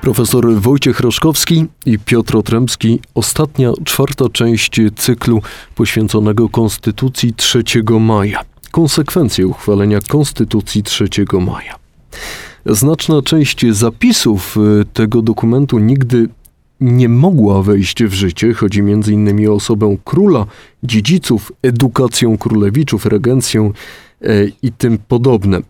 Profesor Wojciech Roszkowski i Piotr Otrębski. Ostatnia, czwarta część cyklu poświęconego Konstytucji 3 maja. Konsekwencje uchwalenia Konstytucji 3 maja. Znaczna część zapisów y, tego dokumentu nigdy nie mogła wejść w życie. Chodzi m.in. o osobę króla, dziedziców, edukację królewiczów, regencję i tym podobne. E,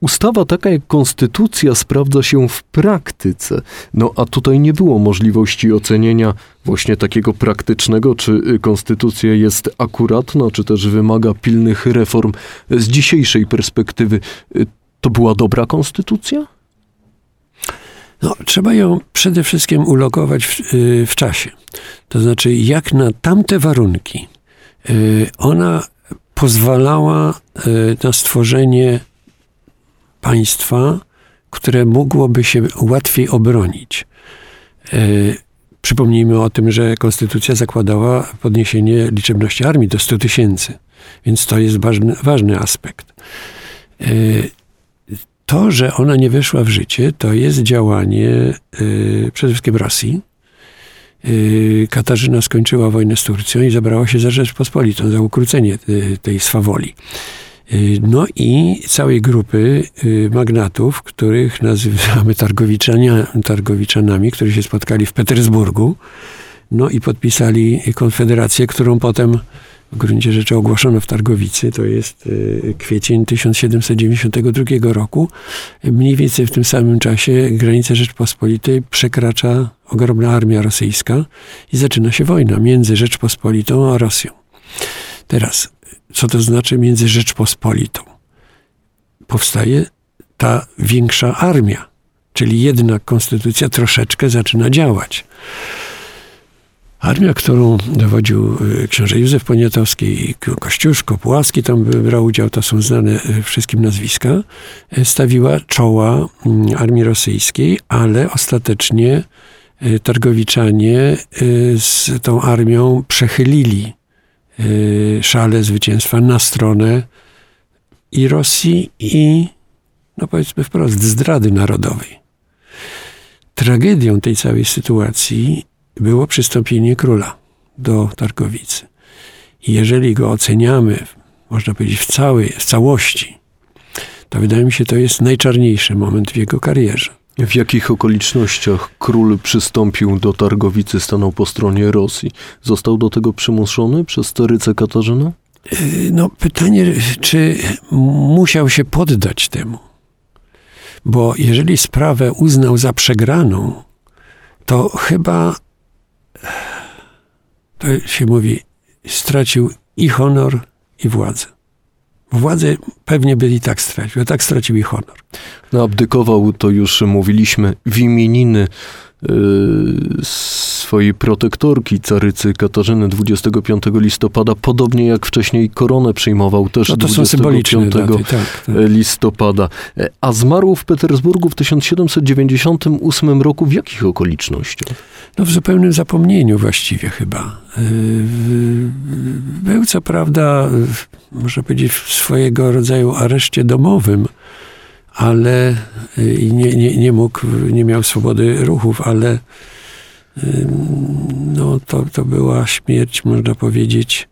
ustawa taka jak konstytucja sprawdza się w praktyce, no a tutaj nie było możliwości ocenienia właśnie takiego praktycznego, czy y, konstytucja jest akuratna, czy też wymaga pilnych reform. Z dzisiejszej perspektywy y, to była dobra konstytucja? No, trzeba ją przede wszystkim ulokować w, y, w czasie. To znaczy, jak na tamte warunki ona pozwalała e, na stworzenie państwa, które mogłoby się łatwiej obronić. E, przypomnijmy o tym, że konstytucja zakładała podniesienie liczebności armii do 100 tysięcy, więc to jest ważny, ważny aspekt. E, to, że ona nie weszła w życie, to jest działanie przede wszystkim Rosji, Y, Katarzyna skończyła wojnę z Turcją i zabrała się za Rzeczpospolitą, za ukrócenie y, tej swawoli. Y, no i całej grupy magnatów, których nazywamy targowiczanami, którzy się spotkali w Petersburgu, no i podpisali konfederację, którą potem w gruncie rzeczy ogłoszono w Targowicy, to jest e, kwiecień 1792 roku. Mniej więcej w tym samym czasie granice Rzeczpospolitej przekracza ogromna armia rosyjska i zaczyna się wojna między Rzeczpospolitą a Rosją. Teraz, co to znaczy między Rzeczpospolitą? Powstaje ta większa armia, czyli jednak konstytucja troszeczkę zaczyna działać. Armia, którą dowodził y, książę Józef Poniatowski, Kościuszko, Puławski tam brał udział, to są znane y, wszystkim nazwiska, y, stawiła czoła mm, armii rosyjskiej, ale ostatecznie Targowiczanie z tą armią przechylili szale zwycięstwa na stronę i Rosji, i, no powiedzmy wprost, zdrady narodowej. Tragedią tej całej sytuacji było przystąpienie króla do Targowicy. I jeżeli go oceniamy, można powiedzieć, w, całej, w całości, to wydaje mi się, to jest najczarniejszy moment w jego karierze. W jakich okolicznościach król przystąpił do Targowicy, stanął po stronie Rosji? Został do tego przymuszony przez Tarycę Katarzyna? Y, no, pytanie, czy musiał się poddać temu? Bo jeżeli sprawę uznał za przegraną, to chyba to się mówi, stracił i honor, i władzę. Władzę pewnie by i tak stracił, tak stracił i honor. No, abdykował, to już mówiliśmy, w imieniny Y, swojej protektorki, carycy Katarzyny 25 listopada, podobnie jak wcześniej koronę przyjmował też no 25 daty, tak, tak. listopada. A zmarł w Petersburgu w 1798 roku w jakich okolicznościach? No w zupełnym zapomnieniu właściwie chyba. Y, był co prawda, można powiedzieć, swojego rodzaju areszcie domowym, ale y, nie, nie, nie mógł, nie miał swobody ruchów, ale no, to, to była śmierć, można powiedzieć,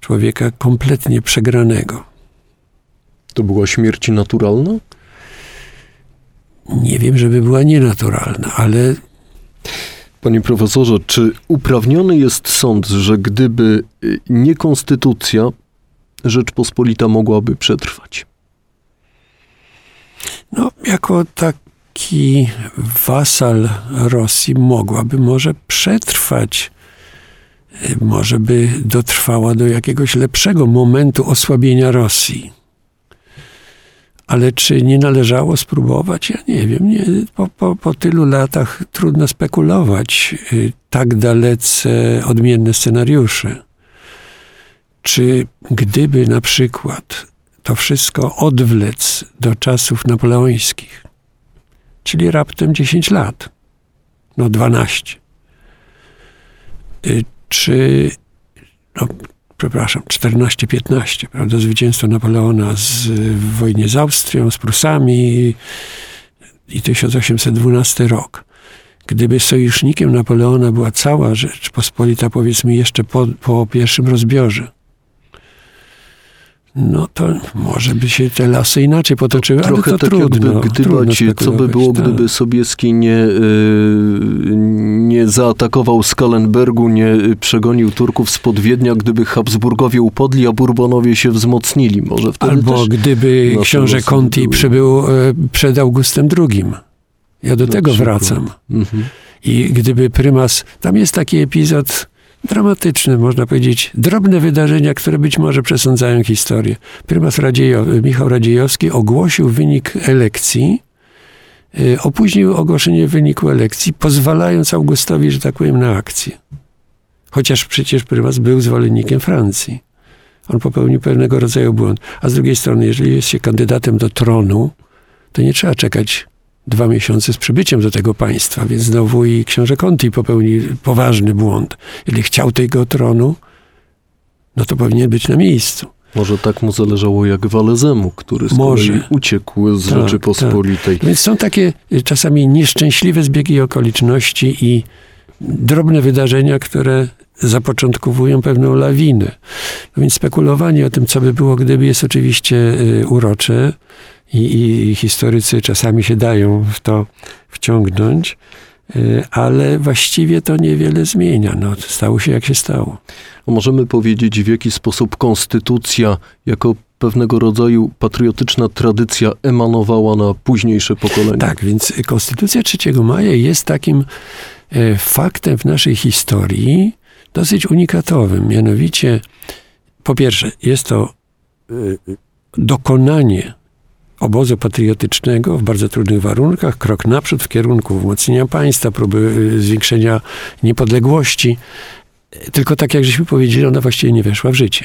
człowieka kompletnie przegranego. To była śmierć naturalna? Nie wiem, żeby była nienaturalna, ale. Panie profesorze, czy uprawniony jest sąd, że gdyby y, nie konstytucja, Rzeczpospolita mogłaby przetrwać? no, jako taki wasal Rosji mogłaby może przetrwać, może by dotrwała do jakiegoś lepszego momentu osłabienia Rosji. Ale czy nie należało spróbować? Ja nie wiem. Nie, po, po, po tylu latach trudno spekulować. Y, tak dalece odmienne scenariusze. Czy gdyby na przykład to wszystko odwlec do czasów napoleońskich, czyli raptem 10 lat, no 12. Y, czy, no, przepraszam, 14-15, prawda, zwycięstwo Napoleona z, w wojnie z Austrią, z Prusami i 1812 rok. gdyby sojusznikiem Napoleona była cała Rzeczpospolita, powiedzmy jeszcze po, po pierwszym rozbiorze, no to może by się te lasy inaczej potoczyły, Trochę ale to tak trudno. jakby gdybać, trudno co by było, tak. gdyby Sobieski nie, yy, nie zaatakował Skalenbergu, nie przegonił Turków spod Wiednia, gdyby Habsburgowie upadli, a Bourbonowie się wzmocnili. Może wtedy Albo gdyby książę Conti przybył e, przed Augustem II. Ja do tego przykład. wracam. Mhm. I gdyby prymas, tam jest taki epizod dramatyczny, można powiedzieć, drobne wydarzenia, które być może przesądzają historię. Prymas Radziejo, Michał Radziejowski ogłosił wynik elekcji, y, opóźnił ogłoszenie wyniku elekcji, pozwalając Augustowi, że tak powiem, na akcję. Chociaż przecież prymas był zwolennikiem Francji. On popełnił pewnego rodzaju błąd. A z drugiej strony, jeżeli jest się kandydatem do tronu, to nie trzeba czekać dwa miesiące z przybyciem do tego państwa, więc znowu i książę Conti popełnił poważny błąd. Jeżeli chciał tego tronu, no to powinien być na miejscu. Może tak mu zależało jak Walezemu, który z Może. uciekł z Tak, Rzeczypospolitej. Więc są takie y, czasami nieszczęśliwe zbiegi okoliczności i drobne wydarzenia, które zapoczątkowują pewną lawinę. No więc spekulowanie o tym, co by było, gdyby, jest oczywiście y, urocze i, i historycy czasami się dają w to wciągnąć, y, ale właściwie to niewiele zmienia. No, stało się jak się stało. Możemy powiedzieć, w jaki sposób konstytucja jako pewnego rodzaju patriotyczna tradycja emanowała na późniejsze pokolenia. Tak, więc Konstytucja 3 maja jest takim e, faktem w naszej historii dosyć unikatowym. Mianowicie, po pierwsze, jest to e, dokonanie obozu patriotycznego w bardzo trudnych warunkach, krok naprzód w kierunku wzmocnienia państwa, próby e, zwiększenia niepodległości. Tylko tak jak żeśmy powiedzieli, ona właściwie nie weszła w życie.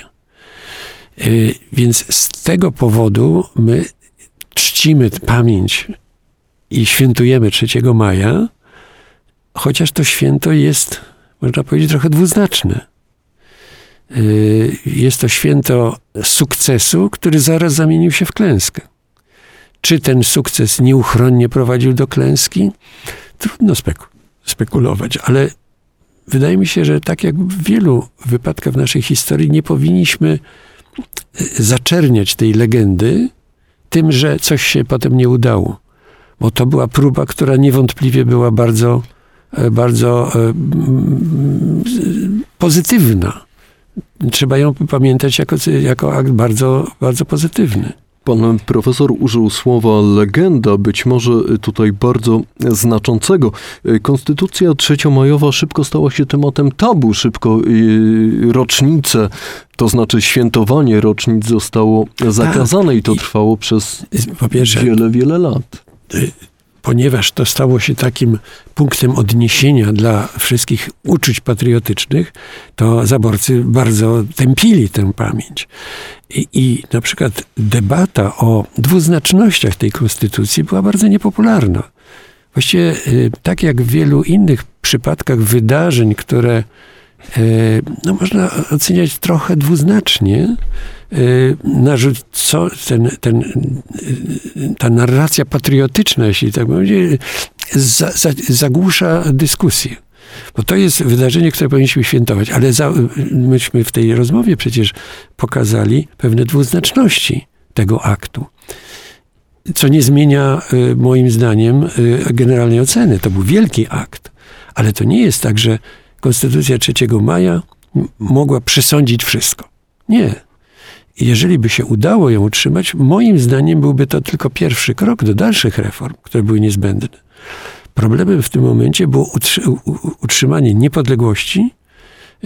E, Więc z tego powodu my czcimy pamięć i świętujemy 3 maja, chociaż to święto jest, można powiedzieć, trochę dwuznaczne. Yy, Jest to święto sukcesu, który zaraz zamienił się w klęskę. Czy ten sukces nieuchronnie prowadził do klęski? Trudno speku- spekulować, ale wydaje mi się, że tak jak w wielu wypadkach w naszej historii, nie powinniśmy yy, zaczerniać tej legendy tym, że coś się potem nie udało. Bo to była próba, która niewątpliwie była bardzo, e, bardzo e, pozytywna. Trzeba ją pamiętać jako, jako akt bardzo, bardzo pozytywny. Pan profesor użył słowa legenda, być może tutaj bardzo znaczącego. Konstytucja trzeciomajowa szybko stała się tematem tabu, szybko yy, rocznice, to znaczy świętowanie rocznic zostało zakazane i to trwało przez pierwsze, wiele, wiele lat. Ponieważ to stało się takim punktem odniesienia dla wszystkich uczuć patriotycznych, to zaborcy bardzo tępili tę pamięć. I, I na przykład debata o dwuznacznościach tej konstytucji była bardzo niepopularna. Właściwie y, tak jak w wielu innych przypadkach wydarzeń, które no, można oceniać trochę dwuznacznie, narzuc- co ten, ten, y, ta narracja patriotyczna, jeśli tak będzie, za, za, zagłusza dyskusję. Bo to jest wydarzenie, które powinniśmy świętować, ale za, myśmy w tej rozmowie przecież pokazali pewne dwuznaczności tego aktu. Co nie zmienia moim zdaniem generalnej oceny. To był wielki akt, ale to nie jest tak, że Konstytucja 3 maja mogła przesądzić wszystko. Nie. Jeżeli by się udało ją utrzymać, moim zdaniem byłby to tylko pierwszy krok do dalszych reform, które były niezbędne. Problemem w tym momencie było utrzymanie niepodległości,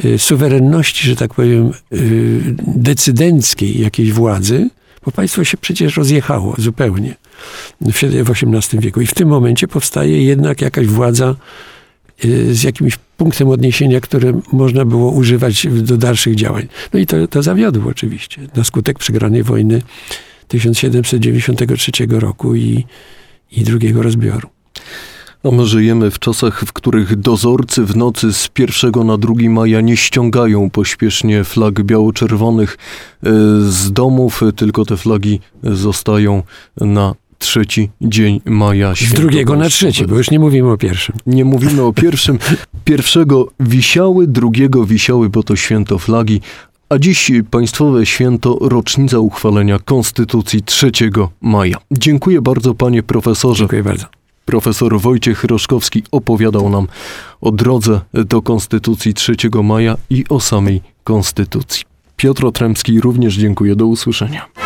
y, suwerenności, że tak powiem, y, decydenckiej jakiejś władzy, bo państwo się przecież rozjechało zupełnie w XVIII wieku. I w tym momencie powstaje jednak jakaś władza z jakimś punktem odniesienia, które można było używać do dalszych działań. No i to, to zawiodło oczywiście na skutek przegranej wojny 1793 roku i, i drugiego rozbioru. A my żyjemy w czasach, w których dozorcy w nocy z 1 na 2 maja nie ściągają pośpiesznie flag biało-czerwonych e, z domów, tylko te flagi zostają na trzeci dzień maja. Z drugiego na trzeci, bo już nie mówimy o pierwszym. Nie mówimy o pierwszym. Pierwszego wisiały, drugiego wisiały, bo to święto flagi, a dziś państwowe święto rocznica uchwalenia Konstytucji 3 maja. Dziękuję bardzo panie profesorze. Dziękuję bardzo. Profesor Wojciech Roszkowski opowiadał nam o drodze do Konstytucji 3 maja i o samej Konstytucji. Piotr Otremski również dziękuję. Do usłyszenia.